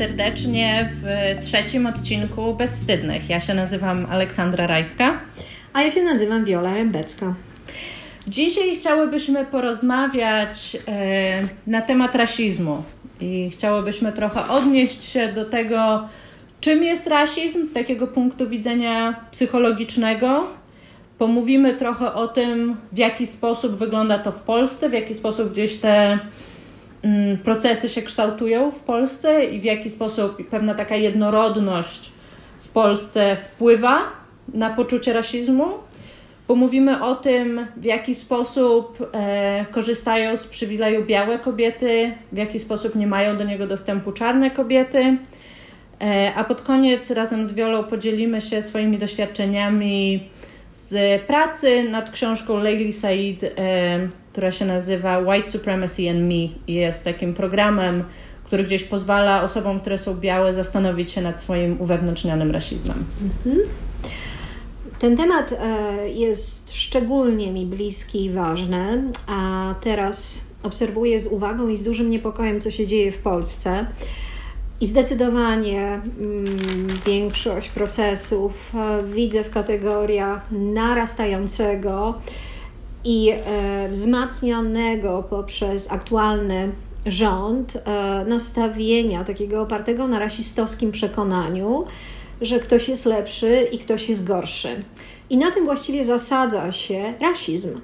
Serdecznie w trzecim odcinku Bezwstydnych. Ja się nazywam Aleksandra Rajska. A ja się nazywam Wiola Rębecka. Dzisiaj chciałybyśmy porozmawiać e, na temat rasizmu i chciałybyśmy trochę odnieść się do tego, czym jest rasizm z takiego punktu widzenia psychologicznego. Pomówimy trochę o tym, w jaki sposób wygląda to w Polsce, w jaki sposób gdzieś te procesy się kształtują w Polsce i w jaki sposób pewna taka jednorodność w Polsce wpływa na poczucie rasizmu. Pomówimy o tym, w jaki sposób e, korzystają z przywileju białe kobiety, w jaki sposób nie mają do niego dostępu czarne kobiety. E, a pod koniec razem z Wiolą podzielimy się swoimi doświadczeniami z pracy nad książką Leili Said, e, która się nazywa White Supremacy and Me jest takim programem, który gdzieś pozwala osobom, które są białe, zastanowić się nad swoim uwewnętrznionym rasizmem. Mhm. Ten temat e, jest szczególnie mi bliski i ważny, a teraz obserwuję z uwagą i z dużym niepokojem, co się dzieje w Polsce. I zdecydowanie mm, większość procesów e, widzę w kategoriach narastającego i e, wzmacnianego poprzez aktualny rząd nastawienia takiego opartego na rasistowskim przekonaniu, że ktoś jest lepszy i ktoś jest gorszy. I na tym właściwie zasadza się rasizm.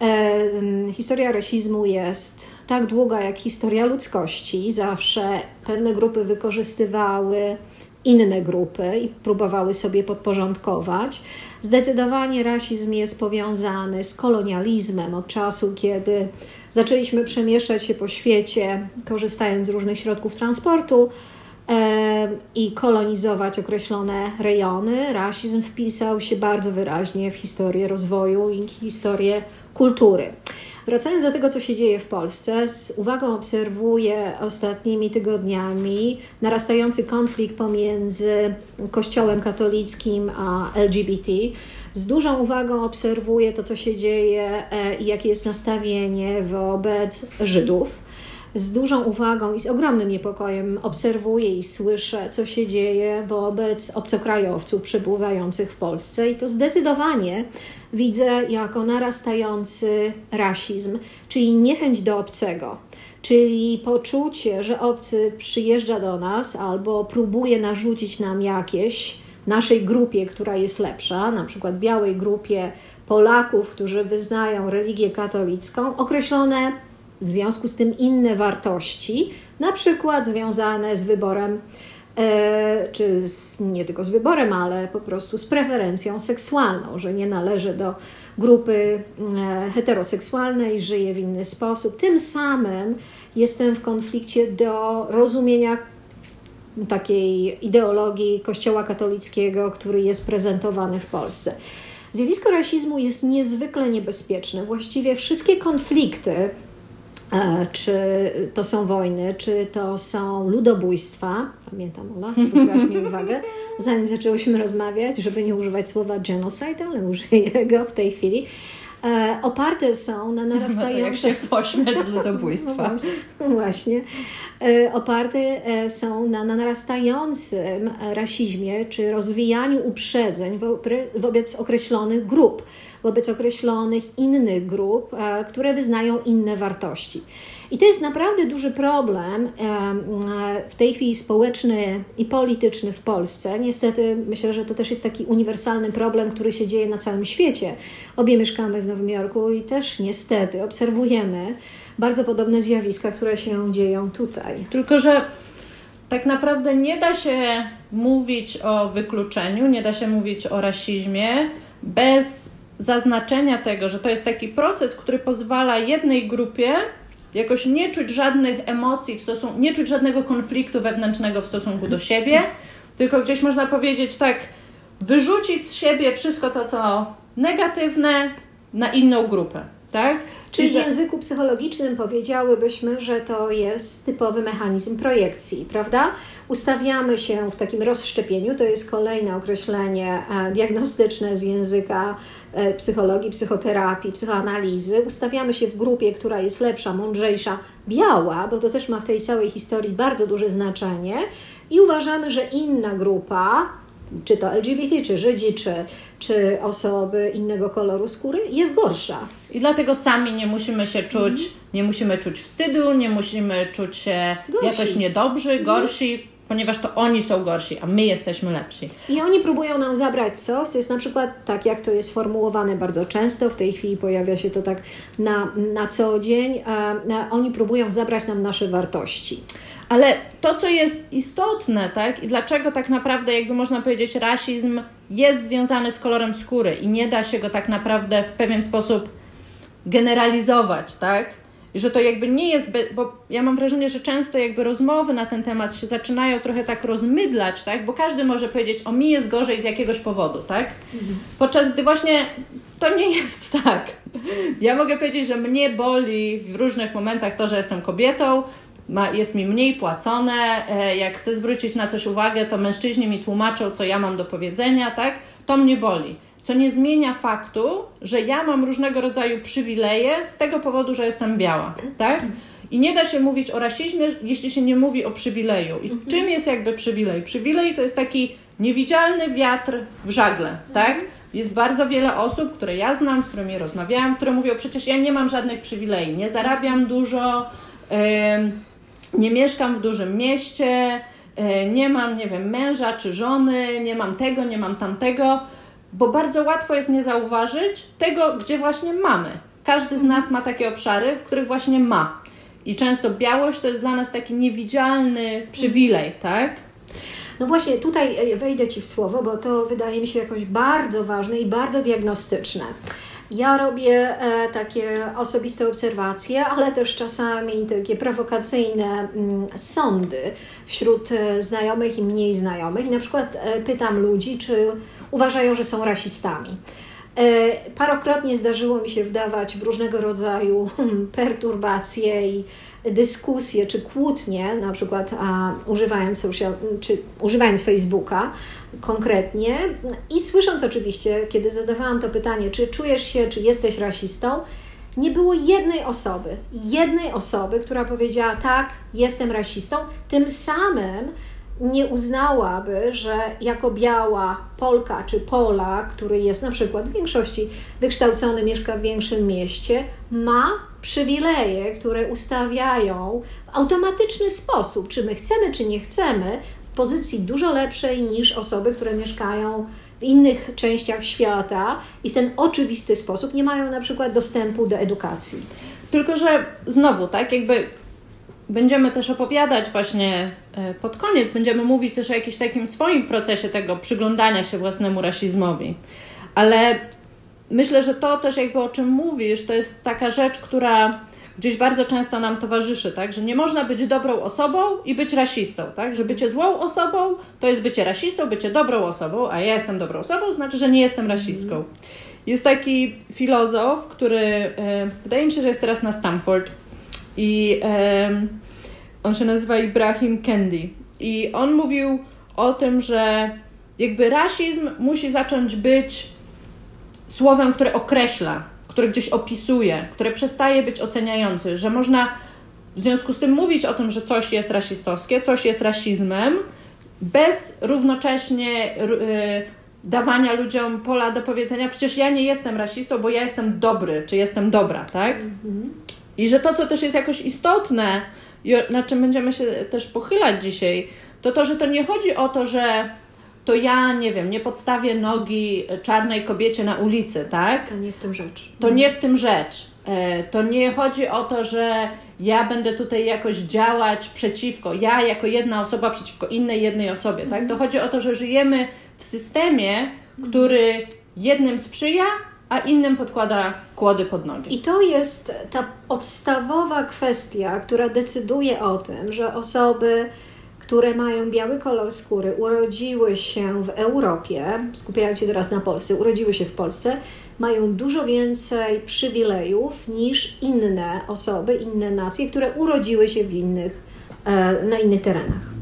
E, historia rasizmu jest tak długa jak historia ludzkości. Zawsze pewne grupy wykorzystywały inne grupy i próbowały sobie podporządkować. Zdecydowanie rasizm jest powiązany z kolonializmem od czasu, kiedy zaczęliśmy przemieszczać się po świecie, korzystając z różnych środków transportu i kolonizować określone rejony. Rasizm wpisał się bardzo wyraźnie w historię rozwoju i historię kultury. Wracając do tego, co się dzieje w Polsce, z uwagą obserwuję ostatnimi tygodniami narastający konflikt pomiędzy Kościołem katolickim a LGBT. Z dużą uwagą obserwuję to, co się dzieje e, i jakie jest nastawienie wobec Żydów z dużą uwagą i z ogromnym niepokojem obserwuję i słyszę, co się dzieje wobec obcokrajowców przebywających w Polsce, i to zdecydowanie widzę jako narastający rasizm, czyli niechęć do obcego. Czyli poczucie, że obcy przyjeżdża do nas albo próbuje narzucić nam jakieś naszej grupie, która jest lepsza, na przykład białej grupie Polaków, którzy wyznają religię katolicką, określone w związku z tym inne wartości, na przykład związane z wyborem, e, czy z, nie tylko z wyborem, ale po prostu z preferencją seksualną, że nie należy do grupy e, heteroseksualnej, żyje w inny sposób. Tym samym jestem w konflikcie do rozumienia takiej ideologii Kościoła katolickiego, który jest prezentowany w Polsce. Zjawisko rasizmu jest niezwykle niebezpieczne. Właściwie wszystkie konflikty, czy to są wojny, czy to są ludobójstwa. Pamiętam, Ola, zwróciłaś mi uwagę, zanim zaczęłyśmy rozmawiać, żeby nie używać słowa genocide, ale użyję go w tej chwili. E, oparte są na narastającym... No jak się. No właśnie. No właśnie. E, oparte e, są na, na narastającym rasizmie, czy rozwijaniu uprzedzeń wo, wobec określonych grup wobec określonych innych grup, e, które wyznają inne wartości. I to jest naprawdę duży problem w tej chwili społeczny i polityczny w Polsce. Niestety myślę, że to też jest taki uniwersalny problem, który się dzieje na całym świecie. Obie mieszkamy w Nowym Jorku i też niestety obserwujemy bardzo podobne zjawiska, które się dzieją tutaj. Tylko, że tak naprawdę nie da się mówić o wykluczeniu, nie da się mówić o rasizmie bez zaznaczenia tego, że to jest taki proces, który pozwala jednej grupie jakoś nie czuć żadnych emocji w stosunku, nie czuć żadnego konfliktu wewnętrznego w stosunku do siebie, tylko gdzieś można powiedzieć tak, wyrzucić z siebie wszystko to, co negatywne na inną grupę, tak? Czyli w języku psychologicznym powiedziałybyśmy, że to jest typowy mechanizm projekcji, prawda? Ustawiamy się w takim rozszczepieniu, to jest kolejne określenie e, diagnostyczne z języka e, psychologii, psychoterapii, psychoanalizy. Ustawiamy się w grupie, która jest lepsza, mądrzejsza, biała, bo to też ma w tej całej historii bardzo duże znaczenie i uważamy, że inna grupa, czy to LGBT, czy Żydzi, czy, czy osoby innego koloru skóry, jest gorsza. I dlatego sami nie musimy się czuć, mm. nie musimy czuć wstydu, nie musimy czuć się gorsi. jakoś niedobrzy, mhm. gorsi. Mm. Ponieważ to oni są gorsi, a my jesteśmy lepsi. I oni próbują nam zabrać coś, co jest na przykład tak, jak to jest formułowane bardzo często, w tej chwili pojawia się to tak na, na co dzień. Oni próbują zabrać nam nasze wartości. Ale to, co jest istotne, tak, i dlaczego tak naprawdę, jakby można powiedzieć, rasizm jest związany z kolorem skóry i nie da się go tak naprawdę w pewien sposób generalizować, tak? I że to jakby nie jest, bo ja mam wrażenie, że często jakby rozmowy na ten temat się zaczynają trochę tak rozmydlać, tak? Bo każdy może powiedzieć, o mi jest gorzej z jakiegoś powodu, tak? Podczas gdy właśnie to nie jest tak. Ja mogę powiedzieć, że mnie boli w różnych momentach to, że jestem kobietą, ma, jest mi mniej płacone, e, jak chcę zwrócić na coś uwagę, to mężczyźni mi tłumaczą, co ja mam do powiedzenia, tak? To mnie boli. Co nie zmienia faktu, że ja mam różnego rodzaju przywileje z tego powodu, że jestem biała, tak? I nie da się mówić o rasizmie, jeśli się nie mówi o przywileju. I mhm. czym jest jakby przywilej? Przywilej to jest taki niewidzialny wiatr w żagle, tak? Jest bardzo wiele osób, które ja znam, z którymi rozmawiałam, które mówią, przecież ja nie mam żadnych przywilei, nie zarabiam dużo, yy, nie mieszkam w dużym mieście, e, nie mam, nie wiem, męża czy żony, nie mam tego, nie mam tamtego, bo bardzo łatwo jest nie zauważyć tego, gdzie właśnie mamy. Każdy z nas ma takie obszary, w których właśnie ma. I często białość to jest dla nas taki niewidzialny przywilej, tak? No właśnie, tutaj e, wejdę Ci w słowo, bo to wydaje mi się jakoś bardzo ważne i bardzo diagnostyczne. Ja robię e, takie osobiste obserwacje, ale też czasami takie prowokacyjne mm, sądy wśród e, znajomych i mniej znajomych. I na przykład e, pytam ludzi, czy uważają, że są rasistami. Parokrotnie zdarzyło mi się wdawać w różnego rodzaju hmm, perturbacje i dyskusje czy kłótnie, na przykład a, używając, social, czy używając Facebooka konkretnie. I słysząc oczywiście, kiedy zadawałam to pytanie, czy czujesz się, czy jesteś rasistą, nie było jednej osoby, jednej osoby, która powiedziała tak, jestem rasistą, tym samym nie uznałaby, że jako biała Polka czy Pola, który jest na przykład w większości wykształcony, mieszka w większym mieście, ma przywileje, które ustawiają w automatyczny sposób, czy my chcemy, czy nie chcemy, pozycji dużo lepszej niż osoby, które mieszkają w innych częściach świata i w ten oczywisty sposób nie mają na przykład dostępu do edukacji. Tylko, że znowu, tak, jakby będziemy też opowiadać właśnie e, pod koniec, będziemy mówić też o jakimś takim swoim procesie tego przyglądania się własnemu rasizmowi. Ale myślę, że to też jakby o czym mówisz, to jest taka rzecz, która gdzieś bardzo często nam towarzyszy, tak? Że nie można być dobrą osobą i być rasistą, tak? Że bycie złą osobą to jest bycie rasistą, bycie dobrą osobą, a ja jestem dobrą osobą, znaczy, że nie jestem rasistką. Jest taki filozof, który e, wydaje mi się, że jest teraz na Stanford i e, on się nazywa Ibrahim Kendi. I on mówił o tym, że jakby rasizm musi zacząć być słowem, które określa, które gdzieś opisuje, które przestaje być oceniający, że można w związku z tym mówić o tym, że coś jest rasistowskie, coś jest rasizmem, bez równocześnie y, dawania ludziom pola do powiedzenia, przecież ja nie jestem rasistą, bo ja jestem dobry, czy jestem dobra, tak? Mhm. I że to, co też jest jakoś istotne, i na czym będziemy się też pochylać dzisiaj, to to, że to nie chodzi o to, że to ja, nie wiem, nie podstawię nogi czarnej kobiecie na ulicy, tak? To nie w tym rzecz. To nie w tym rzecz. E, to nie chodzi o to, że ja będę tutaj jakoś działać przeciwko, ja jako jedna osoba przeciwko innej jednej osobie, tak? To mhm. chodzi o to, że żyjemy w systemie, który jednym sprzyja, a innym podkłada kłody pod nogi. I to jest ta podstawowa kwestia, która decyduje o tym, że osoby, które mają biały kolor skóry, urodziły się w Europie, skupiając się teraz na Polsce, urodziły się w Polsce, mają dużo więcej przywilejów niż inne osoby, inne nacje, które urodziły się w innych, e, na innych terenach.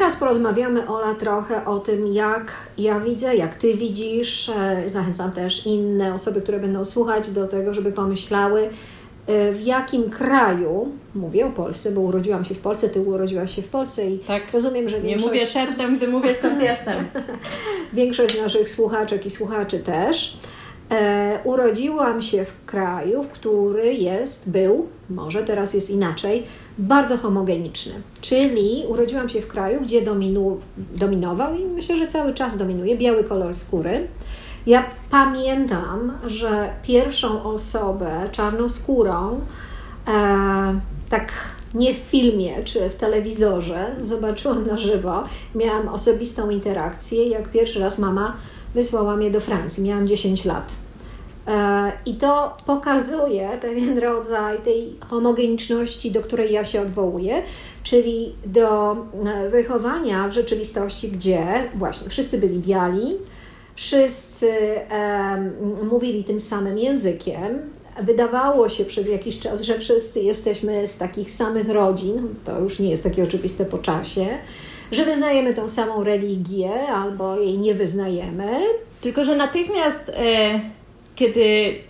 Teraz porozmawiamy, Ola, trochę o tym, jak ja widzę, jak Ty widzisz. E, zachęcam też inne osoby, które będą słuchać, do tego, żeby pomyślały, e, w jakim kraju, mówię o Polsce, bo urodziłam się w Polsce, Ty urodziłaś się w Polsce i tak. rozumiem, że większość... Nie mówię szeptem, gdy mówię skąd jestem. większość naszych słuchaczek i słuchaczy też. E, urodziłam się w kraju, w który jest, był, może teraz jest inaczej, bardzo homogeniczny. Czyli urodziłam się w kraju, gdzie dominu, dominował i myślę, że cały czas dominuje biały kolor skóry. Ja pamiętam, że pierwszą osobę czarną skórą, e, tak nie w filmie czy w telewizorze, zobaczyłam na żywo. Miałam osobistą interakcję, jak pierwszy raz mama wysłała mnie do Francji. Miałam 10 lat. E, I to pokazuje pewien rodzaj tej homogeniczności, do której ja się odwołuję, czyli do e, wychowania w rzeczywistości, gdzie właśnie wszyscy byli biali, wszyscy e, mówili tym samym językiem. Wydawało się przez jakiś czas, że wszyscy jesteśmy z takich samych rodzin, to już nie jest takie oczywiste po czasie, że wyznajemy tą samą religię albo jej nie wyznajemy. Tylko, że natychmiast. E kiedy um,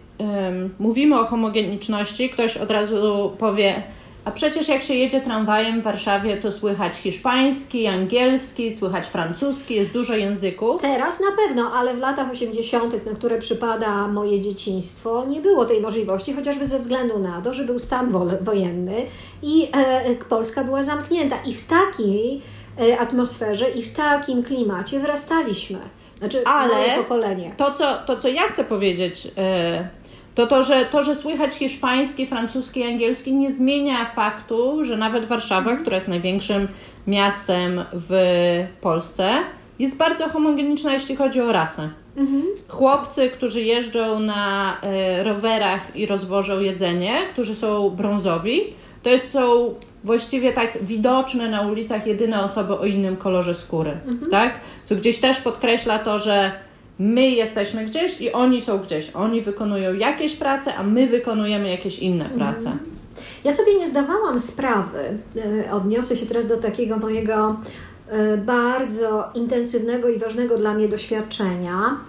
mówimy o homogeniczności, ktoś od razu powie, a przecież jak się jedzie tramwajem w Warszawie, to słychać hiszpański, angielski, słychać francuski, jest dużo języków. Teraz na pewno, ale w latach 80., na które przypada moje dzieciństwo, nie było tej możliwości, chociażby ze względu na to, że był stan wojenny i e, Polska była zamknięta. I w takiej e, atmosferze i w takim klimacie wyrastaliśmy. Znaczy, Ale moje pokolenie. To co, to, co ja chcę powiedzieć, e, to to, że to, że słychać hiszpański, francuski, angielski, nie zmienia faktu, że nawet Warszawa, która jest największym miastem w Polsce, jest bardzo homogeniczna, jeśli chodzi o rasę. Mhm. Chłopcy, którzy jeżdżą na e, rowerach i rozwożą jedzenie, którzy są brązowi, to jest, są właściwie tak widoczne na ulicach jedyne osoby o innym kolorze skóry, mhm. tak? Co gdzieś też podkreśla to, że my jesteśmy gdzieś i oni są gdzieś. Oni wykonują jakieś prace, a my wykonujemy jakieś inne mhm. prace. Ja sobie nie zdawałam sprawy, e, odniosę się teraz do takiego mojego e, bardzo intensywnego i ważnego dla mnie doświadczenia.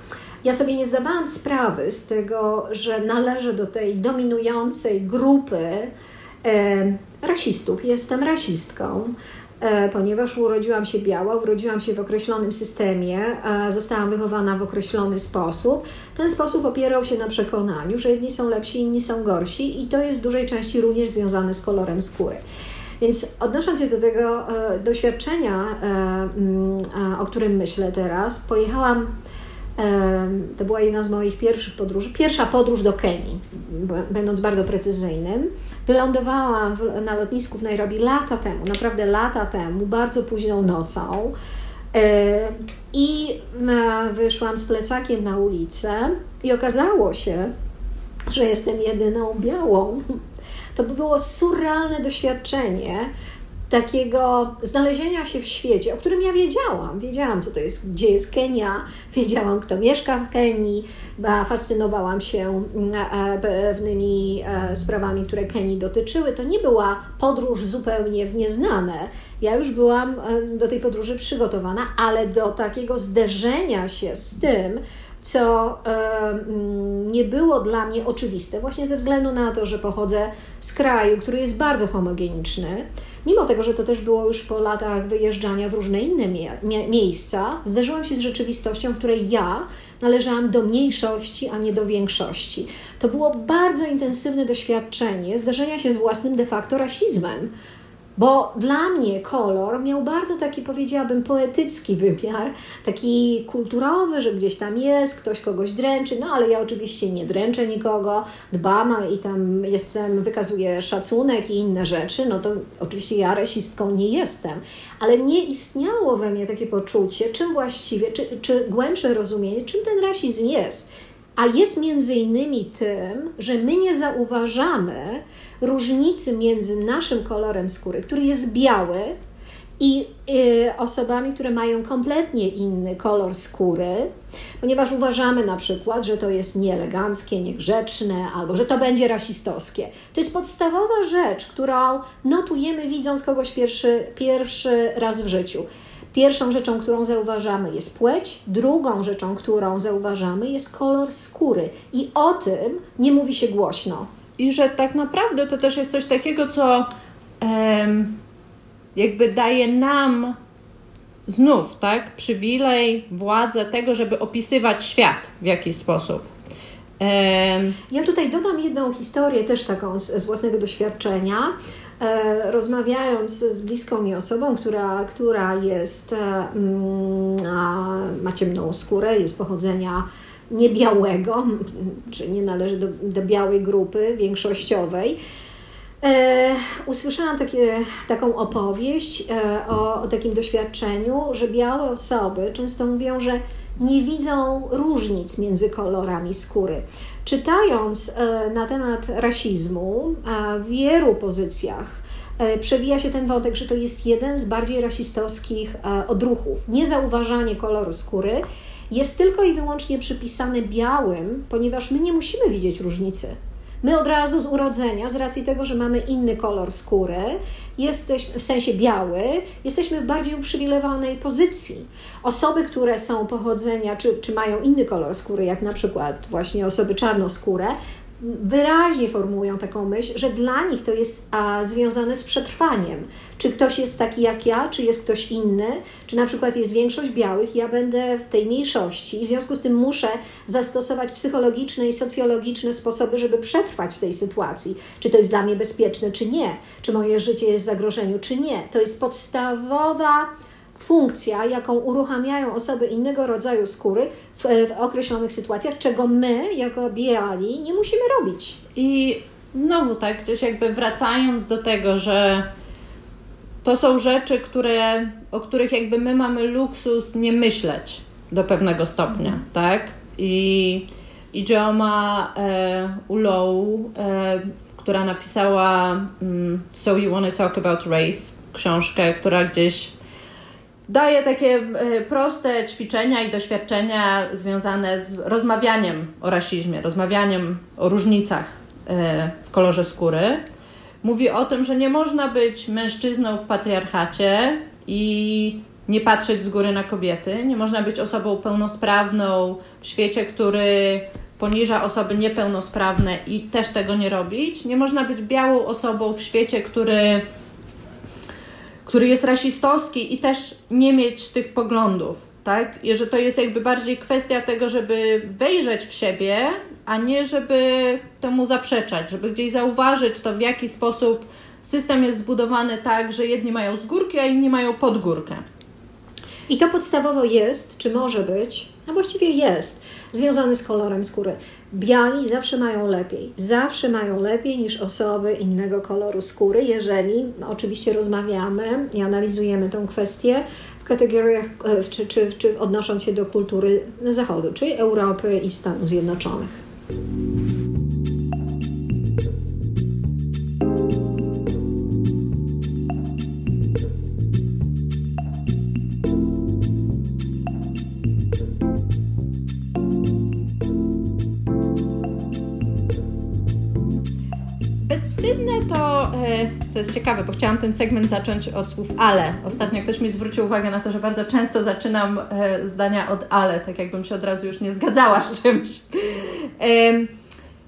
Ja sobie nie zdawałam sprawy z tego, że należę do tej dominującej grupy e, rasistów. Jestem rasistką, ponieważ urodziłam się biała, urodziłam się w określonym systemie, e, zostałam wychowana w określony sposób. Ten sposób opierał się na przekonaniu, że jedni są lepsi, inni są gorsi i to jest w dużej części również związane z kolorem skóry. Więc odnosząc się do tego e, doświadczenia, mm, o którym myślę teraz, pojechałam to była jedna z moich pierwszych podróży. Pierwsza podróż do Kenii, będąc bardzo precyzyjnym. Wylądowałam na lotnisku w Nairobi lata temu, naprawdę lata temu, bardzo późną nocą. I wyszłam z plecakiem na ulicę i okazało się, że jestem jedyną białą. To by było surrealne doświadczenie, takiego znalezienia się w świecie, o którym ja wiedziałam. Wiedziałam, co to jest, gdzie jest Kenia, wiedziałam, kto mieszka w Kenii, fascynowałam się mm, e, pewnymi e, sprawami, które Kenii dotyczyły. To nie była podróż zupełnie w nieznane. Ja już byłam e, do tej podróży przygotowana, ale do takiego zderzenia się z tym, co mm, nie było dla mnie oczywiste, właśnie ze względu na to, że pochodzę z kraju, który jest bardzo homogeniczny. Mimo tego, że to też było już po latach wyjeżdżania w różne inne mie miejsca, zderzyłam się z rzeczywistością, w której ja należałam do mniejszości, a nie do większości. To było bardzo intensywne doświadczenie zderzenia się z własnym de facto rasizmem Bo dla mnie kolor miał bardzo taki, powiedziałabym, poetycki wymiar, taki kulturowy, że gdzieś tam jest, ktoś kogoś dręczy, no ale ja oczywiście nie dręczę nikogo, dbam i tam jestem, wykazuję szacunek i inne rzeczy, no to oczywiście ja rasistką nie jestem, ale nie istniało we mnie takie poczucie, czym właściwie, czy, czy głębsze rozumienie, czym ten rasizm jest. A jest między innymi tym, że my nie zauważamy, różnicy między naszym kolorem skóry, który jest biały, i y, osobami, które mają kompletnie inny kolor skóry, ponieważ uważamy na przykład, że to jest nieeleganckie, niegrzeczne albo że to będzie rasistowskie. To jest podstawowa rzecz, którą notujemy widząc kogoś pierwszy, pierwszy raz w życiu. Pierwszą rzeczą, którą zauważamy jest płeć, drugą rzeczą, którą zauważamy jest kolor skóry i o tym nie mówi się głośno. I że tak naprawdę to też jest coś takiego, co em, jakby daje nam znów, tak, przywilej, władzę tego, żeby opisywać świat w jakiś sposób. Um, ja tutaj dodam jedną historię, też taką z, z własnego doświadczenia. E, rozmawiając z bliską mi osobą, która, która jest, ma ciemną skórę, jest pochodzenia niebiałego, czy nie należy do, do białej grupy większościowej. E, usłyszałam takie, taką opowieść e, o, o takim doświadczeniu, że białe osoby często mówią, że nie widzą różnic między kolorami skóry. Czytając e, na temat rasizmu w wielu pozycjach, e, przewija się ten wątek, że to jest jeden z bardziej rasistowskich e, odruchów. Niezauważanie koloru skóry jest tylko i wyłącznie przypisane białym, ponieważ my nie musimy widzieć różnicy. My od razu z urodzenia, z racji tego, że mamy inny kolor skóry, jesteśmy, w sensie biały, jesteśmy w bardziej uprzywilejowanej pozycji. Osoby, które są pochodzenia, czy, czy mają inny kolor skóry, jak na przykład właśnie osoby czarnoskóre, wyraźnie formułują taką myśl, że dla nich to jest a, związane z przetrwaniem. Czy ktoś jest taki jak ja, czy jest ktoś inny, czy na przykład jest większość białych, ja będę w tej mniejszości i w związku z tym muszę zastosować psychologiczne i socjologiczne sposoby, żeby przetrwać w tej sytuacji. Czy to jest dla mnie bezpieczne, czy nie? Czy moje życie jest w zagrożeniu, czy nie? To jest podstawowa funkcja, jaką uruchamiają osoby innego rodzaju skóry w, w określonych sytuacjach, czego my, jako biali, nie musimy robić. I znowu tak, gdzieś jakby wracając do tego, że to są rzeczy, które, o których jakby my mamy luksus nie myśleć do pewnego stopnia, tak? I Ijeoma e, Ulow, e, która napisała mm, So You Wanna Talk About Race, książkę, która gdzieś daje takie e, proste ćwiczenia i doświadczenia związane z rozmawianiem o rasizmie, rozmawianiem o różnicach e, w kolorze skóry. Mówi o tym, że nie można być mężczyzną w patriarchacie i nie patrzeć z góry na kobiety. Nie można być osobą pełnosprawną w świecie, który poniża osoby niepełnosprawne i też tego nie robić. Nie można być białą osobą w świecie, który który jest rasistowski i też nie mieć tych poglądów, tak? I że to jest jakby bardziej kwestia tego, żeby wejrzeć w siebie, a nie żeby temu zaprzeczać, żeby gdzieś zauważyć to, w jaki sposób system jest zbudowany tak, że jedni mają z górki, a inni mają pod górkę. I to podstawowo jest, czy może być, a właściwie jest, związany z kolorem skóry. Biali zawsze mają lepiej. Zawsze mają lepiej niż osoby innego koloru skóry, jeżeli oczywiście rozmawiamy i analizujemy tę kwestię w kategoriach, e, czy, czy, czy odnosząc się do kultury Zachodu, czyli Europy i Stanów Zjednoczonych. To jest ciekawe, bo chciałam ten segment zacząć od słów ale. Ostatnio ktoś mi zwrócił uwagę na to, że bardzo często zaczynam e, zdania od ale, tak jakbym się od razu już nie zgadzała z czymś.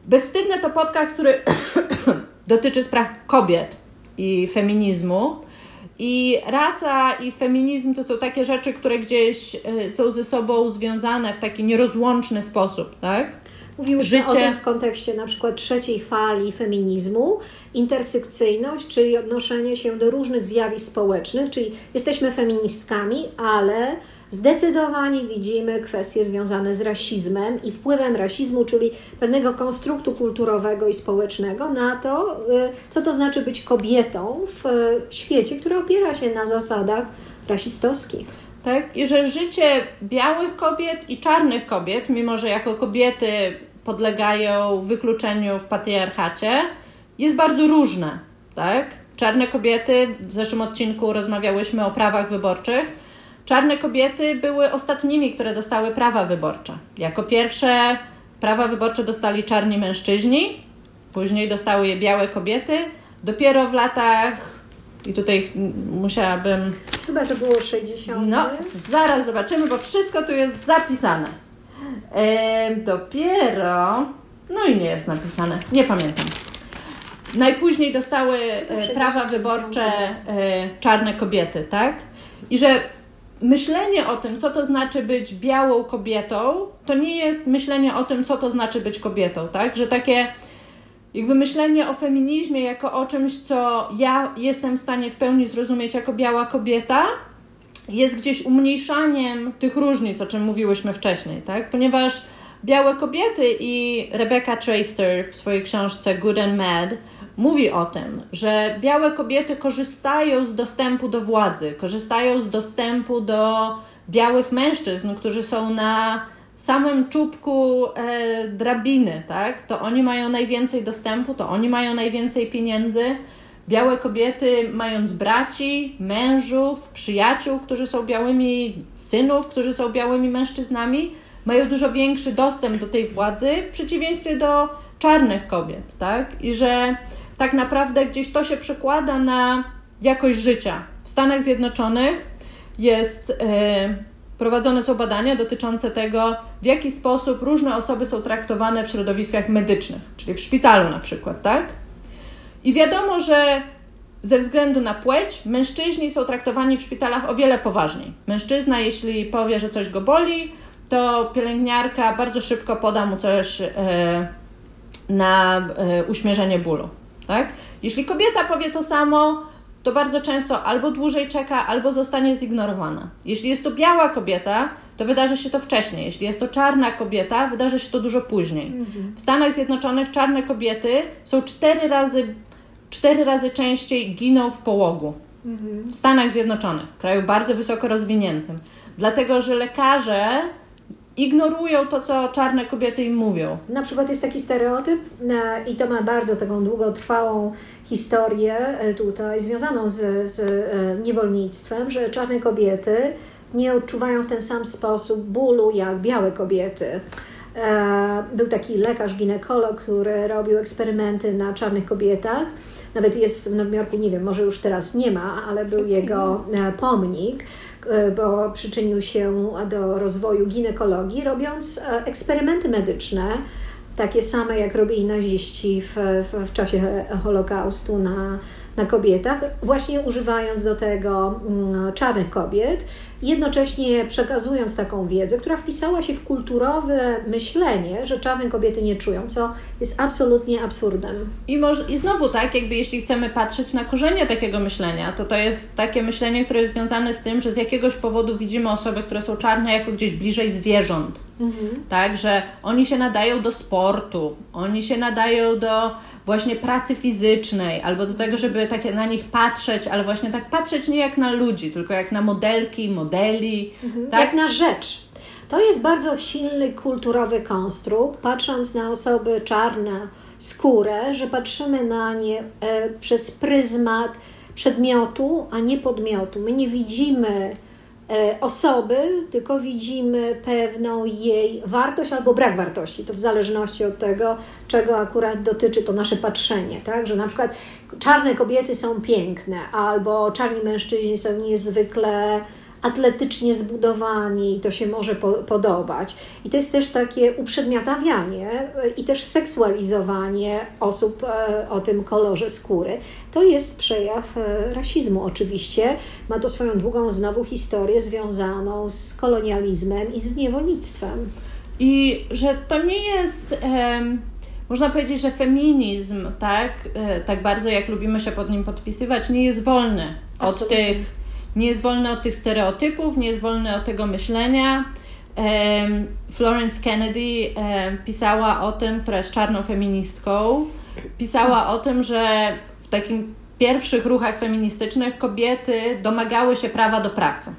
Bezwstydne to podcast, który dotyczy spraw kobiet i feminizmu. I rasa i feminizm to są takie rzeczy, które gdzieś e, są ze sobą związane w taki nierozłączny sposób, tak? Mówiłyśmy życie... o tym w kontekście na przykład trzeciej fali feminizmu, intersekcyjność, czyli odnoszenie się do różnych zjawisk społecznych, czyli jesteśmy feministkami, ale zdecydowanie widzimy kwestie związane z rasizmem i wpływem rasizmu, czyli pewnego konstruktu kulturowego i społecznego na to, y, co to znaczy być kobietą w świecie, który opiera się na zasadach rasistowskich. Tak? I że życie białych kobiet i czarnych kobiet, mimo że jako kobiety podlegają wykluczeniu w patriarchacie, jest bardzo różne. Tak? Czarne kobiety, w zeszłym odcinku rozmawiałyśmy o prawach wyborczych, Czarne kobiety były ostatnimi, które dostały prawa wyborcze. Jako pierwsze prawa wyborcze dostali czarni mężczyźni, później dostały je białe kobiety. Dopiero w latach, i tutaj musiałabym. Chyba to było 60. No, zaraz zobaczymy, bo wszystko tu jest zapisane. E, dopiero. No i nie jest napisane, nie pamiętam. Najpóźniej dostały e, prawa wyborcze e, czarne kobiety, tak? I że myślenie o tym, co to znaczy być białą kobietą, to nie jest myślenie o tym, co to znaczy być kobietą, tak? Że takie jakby myślenie o feminizmie jako o czymś, co ja jestem w stanie w pełni zrozumieć jako biała kobieta, jest gdzieś umniejszaniem tych różnic, o czym mówiłyśmy wcześniej, tak? Ponieważ białe kobiety i Rebecca Traister w swojej książce Good and Mad mówi o tym, że białe kobiety korzystają z dostępu do władzy, korzystają z dostępu do białych mężczyzn, którzy są na samym czubku e, drabiny, tak? To oni mają najwięcej dostępu, to oni mają najwięcej pieniędzy. Białe kobiety, mając braci, mężów, przyjaciół, którzy są białymi, synów, którzy są białymi mężczyznami, mają dużo większy dostęp do tej władzy w przeciwieństwie do czarnych kobiet, tak? I że tak naprawdę gdzieś to się przekłada na jakość życia. W Stanach Zjednoczonych jest yy, prowadzone są badania dotyczące tego, w jaki sposób różne osoby są traktowane w środowiskach medycznych, czyli w szpitalu na przykład, tak? I wiadomo, że ze względu na płeć mężczyźni są traktowani w szpitalach o wiele poważniej. Mężczyzna, jeśli powie, że coś go boli, to pielęgniarka bardzo szybko poda mu coś yy, na yy, uśmierzenie bólu tak? Jeśli kobieta powie to samo, to bardzo często albo dłużej czeka, albo zostanie zignorowana. Jeśli jest to biała kobieta, to wydarzy się to wcześniej. Jeśli jest to czarna kobieta, wydarzy się to dużo później. Mhm. W Stanach Zjednoczonych czarne kobiety są cztery razy, cztery razy częściej giną w połogu. Mhm. W Stanach Zjednoczonych, kraju bardzo wysoko rozwiniętym. Dlatego, że lekarze ignorują to, co czarne kobiety im mówią. Na przykład jest taki stereotyp e, i to ma bardzo taką długotrwałą historię e, tutaj związaną z, z e, niewolnictwem, że czarne kobiety nie odczuwają w ten sam sposób bólu jak białe kobiety. Był taki lekarz, ginekolog, który robił eksperymenty na czarnych kobietach. Nawet jest w Nowym Jorku, nie wiem, może już teraz nie ma, ale był jego pomnik E, bo przyczynił się do rozwoju ginekologii, robiąc e, eksperymenty medyczne, takie same jak robili naziści w, w, w czasie Holokaustu na, na kobietach, właśnie używając do tego mm, czarnych kobiet, jednocześnie przekazując taką wiedzę, która wpisała się w kulturowe myślenie, że czarne kobiety nie czują, co jest absolutnie absurdem. I, może, I znowu tak, jakby jeśli chcemy patrzeć na korzenie takiego myślenia, to to jest takie myślenie, które jest związane z tym, że z jakiegoś powodu widzimy osoby, które są czarne jako gdzieś bliżej zwierząt. Mhm. Tak, że oni się nadają do sportu, oni się nadają do właśnie pracy fizycznej, albo do tego, żeby takie na nich patrzeć, ale właśnie tak patrzeć nie jak na ludzi, tylko jak na modelki, modeli. Mhm, tak? Jak na rzecz. To jest bardzo silny kulturowy konstrukt, patrząc na osoby czarne, skórę, że patrzymy na nie e, przez pryzmat przedmiotu, a nie podmiotu. My nie widzimy osoby, tylko widzimy pewną jej wartość albo brak wartości. To w zależności od tego, czego akurat dotyczy to nasze patrzenie, tak? Że na przykład czarne kobiety są piękne, albo czarni mężczyźni są niezwykle atletycznie zbudowani i to się może po, podobać. I to jest też takie uprzedmiotawianie e, i też seksualizowanie osób e, o tym kolorze skóry. To jest przejaw e, rasizmu oczywiście. Ma to swoją długą znowu historię związaną z kolonializmem i z niewolnictwem. I że to nie jest, można powiedzieć, że feminizm, tak, tak bardzo jak lubimy się pod nim podpisywać, nie jest wolny Absolutnie. od tych, nie jest wolny od tych stereotypów, nie jest wolny od tego myślenia. Florence Kennedy pisała o tym, która jest czarną feministką, pisała o tym, że w takim pierwszych ruchach feministycznych kobiety domagały się prawa do pracy.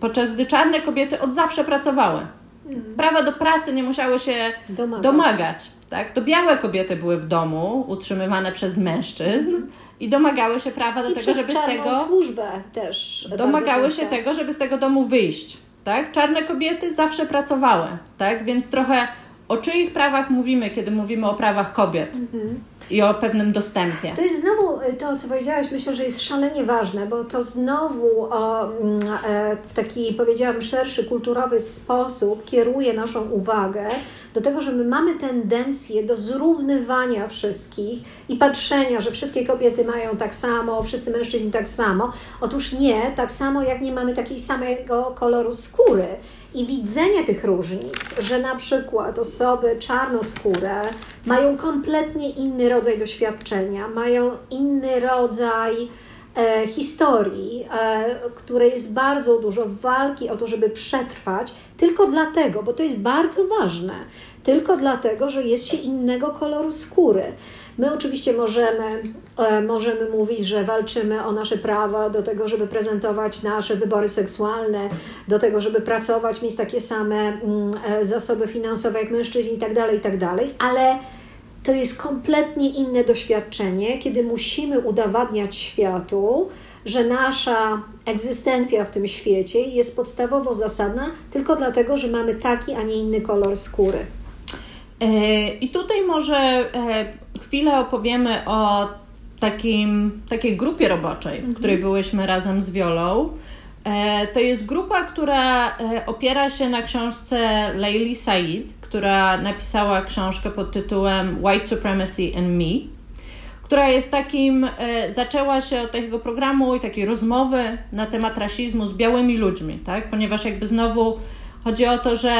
Podczas gdy czarne kobiety od zawsze pracowały. Mhm. Prawa do pracy nie musiały się domagać. domagać tak? To białe kobiety były w domu, utrzymywane przez mężczyzn i domagały się prawa do I tego, żeby z tego. służbę też. Domagały się tego, żeby z tego domu wyjść. Tak? Czarne kobiety zawsze pracowały, tak? Więc trochę o czyich prawach mówimy, kiedy mówimy o prawach kobiet. Mhm i o pewnym dostępie. To jest znowu y, to, co powiedziałaś, myślę, że jest szalenie ważne, bo to znowu o, mm, e, w taki, powiedziałabym, szerszy, kulturowy sposób kieruje naszą uwagę do tego, że my mamy tendencję do zrównywania wszystkich i patrzenia, że wszystkie kobiety mają tak samo, wszyscy mężczyźni tak samo. Otóż nie, tak samo jak nie mamy takiego samego koloru skóry i widzenie tych różnic, że na przykład osoby czarnoskóre mają kompletnie inny rodzaj doświadczenia, mają inny rodzaj historii, e, której jest bardzo dużo, walki o to, żeby przetrwać, tylko dlatego, bo to jest bardzo ważne, tylko dlatego, że jest się innego koloru skóry. My oczywiście możemy, e, możemy mówić, że walczymy o nasze prawa do tego, żeby prezentować nasze wybory seksualne, do tego, żeby pracować, mieć takie same mm, e, zasoby finansowe jak mężczyźni itd., tak itd., tak ale to jest kompletnie inne doświadczenie, kiedy musimy udowadniać światu, że nasza egzystencja w tym świecie jest podstawowo zasadna tylko dlatego, że mamy taki, a nie inny kolor skóry. E, I tutaj może chwilę opowiemy o takim, takiej grupie roboczej, w mhm. której byłyśmy razem z Wiolą. E, to jest grupa, która e, opiera się na książce Layli Said, która napisała książkę pod tytułem White Supremacy and Me, która jest takim, e, zaczęła się od takiego programu i takiej rozmowy na temat rasizmu z białymi ludźmi, tak? Ponieważ jakby znowu chodzi o to, że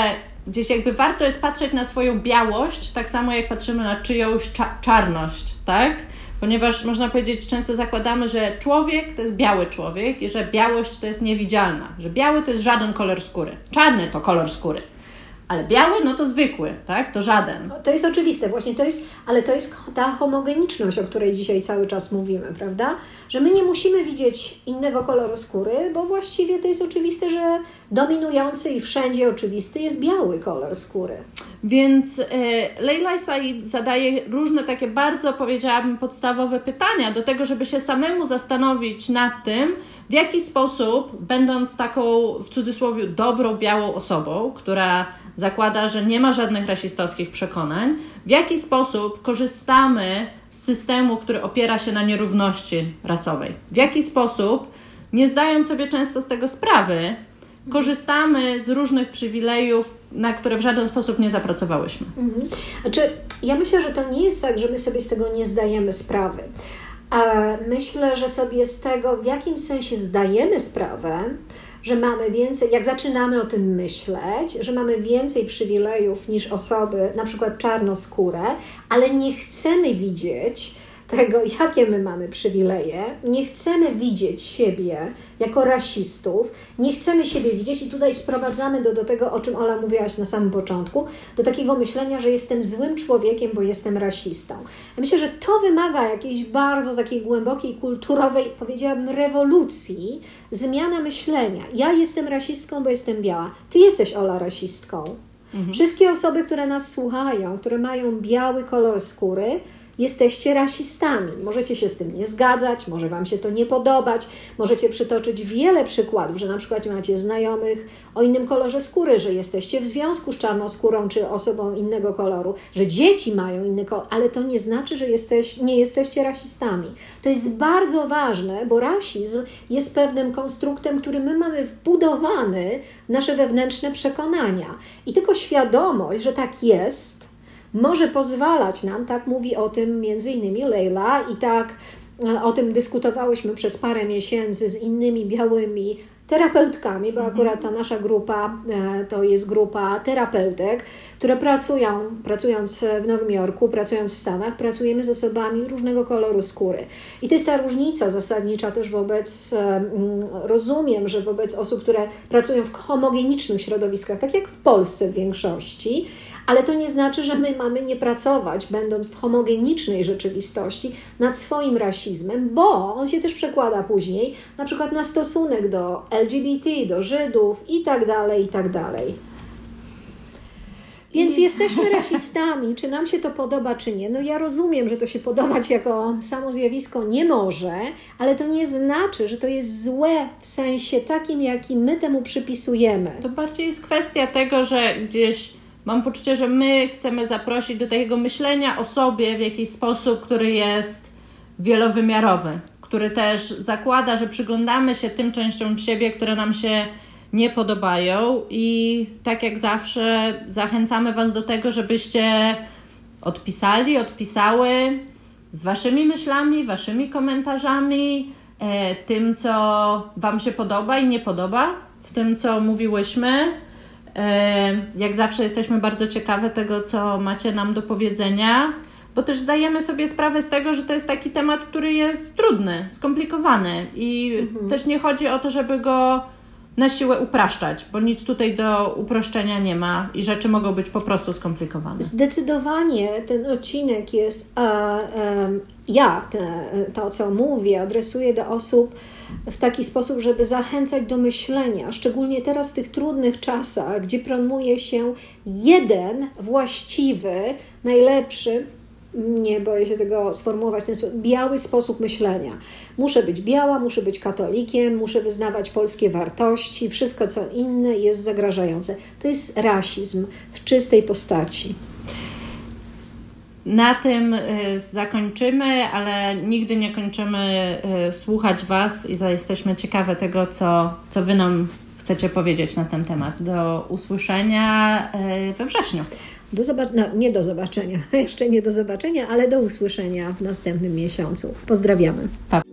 gdzieś jakby warto jest patrzeć na swoją białość, tak samo jak patrzymy na czyjąś cza czarność, tak? Ponieważ można powiedzieć, często zakładamy, że człowiek to jest biały człowiek i że białość to jest niewidzialna, że biały to jest żaden kolor skóry, czarny to kolor skóry. Ale biały, no to zwykły, tak? To żaden. No, to jest oczywiste, właśnie to jest, ale to jest ta homogeniczność, o której dzisiaj cały czas mówimy, prawda? Że my nie musimy widzieć innego koloru skóry, bo właściwie to jest oczywiste, że dominujący i wszędzie oczywisty jest biały kolor skóry. Więc e, Leila Said zadaje różne takie bardzo, powiedziałabym, podstawowe pytania do tego, żeby się samemu zastanowić nad tym, w jaki sposób, będąc taką w cudzysłowie dobrą białą osobą, która zakłada, że nie ma żadnych rasistowskich przekonań, w jaki sposób korzystamy z systemu, który opiera się na nierówności rasowej, w jaki sposób, nie zdając sobie często z tego sprawy, korzystamy z różnych przywilejów, na które w żaden sposób nie zapracowałyśmy. Mhm. Znaczy, ja myślę, że to nie jest tak, że my sobie z tego nie zdajemy sprawy. A myślę, że sobie z tego w jakim sensie zdajemy sprawę, że mamy więcej, jak zaczynamy o tym myśleć, że mamy więcej przywilejów niż osoby, na przykład czarnoskóre, ale nie chcemy widzieć, tego, jakie my mamy przywileje, nie chcemy widzieć siebie jako rasistów, nie chcemy siebie widzieć i tutaj sprowadzamy do, do tego, o czym Ola mówiłaś na samym początku, do takiego myślenia, że jestem złym człowiekiem, bo jestem rasistą. Ja myślę, że to wymaga jakiejś bardzo takiej głębokiej, kulturowej, powiedziałabym, rewolucji, zmiana myślenia. Ja jestem rasistką, bo jestem biała. Ty jesteś, Ola, rasistką. Mhm. Wszystkie osoby, które nas słuchają, które mają biały kolor skóry, jesteście rasistami. Możecie się z tym nie zgadzać, może Wam się to nie podobać, możecie przytoczyć wiele przykładów, że na przykład macie znajomych o innym kolorze skóry, że jesteście w związku z czarną skórą czy osobą innego koloru, że dzieci mają inny kolor, ale to nie znaczy, że jesteś, nie jesteście rasistami. To jest bardzo ważne, bo rasizm jest pewnym konstruktem, który my mamy wbudowany w nasze wewnętrzne przekonania. I tylko świadomość, że tak jest, może pozwalać nam, tak mówi o tym między innymi Leila i tak e, o tym dyskutowałyśmy przez parę miesięcy z innymi białymi terapeutkami, bo akurat ta nasza grupa e, to jest grupa terapeutek, które pracują, pracując w Nowym Jorku, pracując w Stanach, pracujemy z osobami różnego koloru skóry. I to jest ta różnica zasadnicza też wobec, mm, rozumiem, że wobec osób, które pracują w homogenicznych środowiskach, tak jak w Polsce w większości, ale to nie znaczy, że my mamy nie pracować, będąc w homogenicznej rzeczywistości, nad swoim rasizmem, bo on się też przekłada później na przykład na stosunek do LGBT, do Żydów i tak dalej, i tak dalej. Więc jesteśmy rasistami, czy nam się to podoba, czy nie. No ja rozumiem, że to się podobać jako samo zjawisko nie może, ale to nie znaczy, że to jest złe w sensie takim, jaki my temu przypisujemy. To bardziej jest kwestia tego, że gdzieś Mam poczucie, że my chcemy zaprosić do takiego myślenia o sobie w jakiś sposób, który jest wielowymiarowy, który też zakłada, że przyglądamy się tym częściom siebie, które nam się nie podobają i tak jak zawsze zachęcamy Was do tego, żebyście odpisali, odpisały z Waszymi myślami, Waszymi komentarzami, e, tym, co Wam się podoba i nie podoba w tym, co mówiłyśmy. E, jak zawsze jesteśmy bardzo ciekawe tego, co macie nam do powiedzenia, bo też zdajemy sobie sprawę z tego, że to jest taki temat, który jest trudny, skomplikowany i mhm. też nie chodzi o to, żeby go na siłę upraszczać, bo nic tutaj do uproszczenia nie ma i rzeczy mogą być po prostu skomplikowane. Zdecydowanie ten odcinek jest, a, a, ja te, to co mówię, adresuję do osób, w taki sposób, żeby zachęcać do myślenia, szczególnie teraz w tych trudnych czasach, gdzie promuje się jeden właściwy, najlepszy, nie boję się tego sformułować, ten biały sposób myślenia. Muszę być biała, muszę być katolikiem, muszę wyznawać polskie wartości, wszystko co inne jest zagrażające. To jest rasizm w czystej postaci. Na tym y, zakończymy, ale nigdy nie kończymy y, słuchać Was i jesteśmy ciekawe tego, co, co Wy nam chcecie powiedzieć na ten temat. Do usłyszenia y, we wrześniu. Do zobac- no, nie do zobaczenia, jeszcze nie do zobaczenia, ale do usłyszenia w następnym miesiącu. Pozdrawiamy. Pa.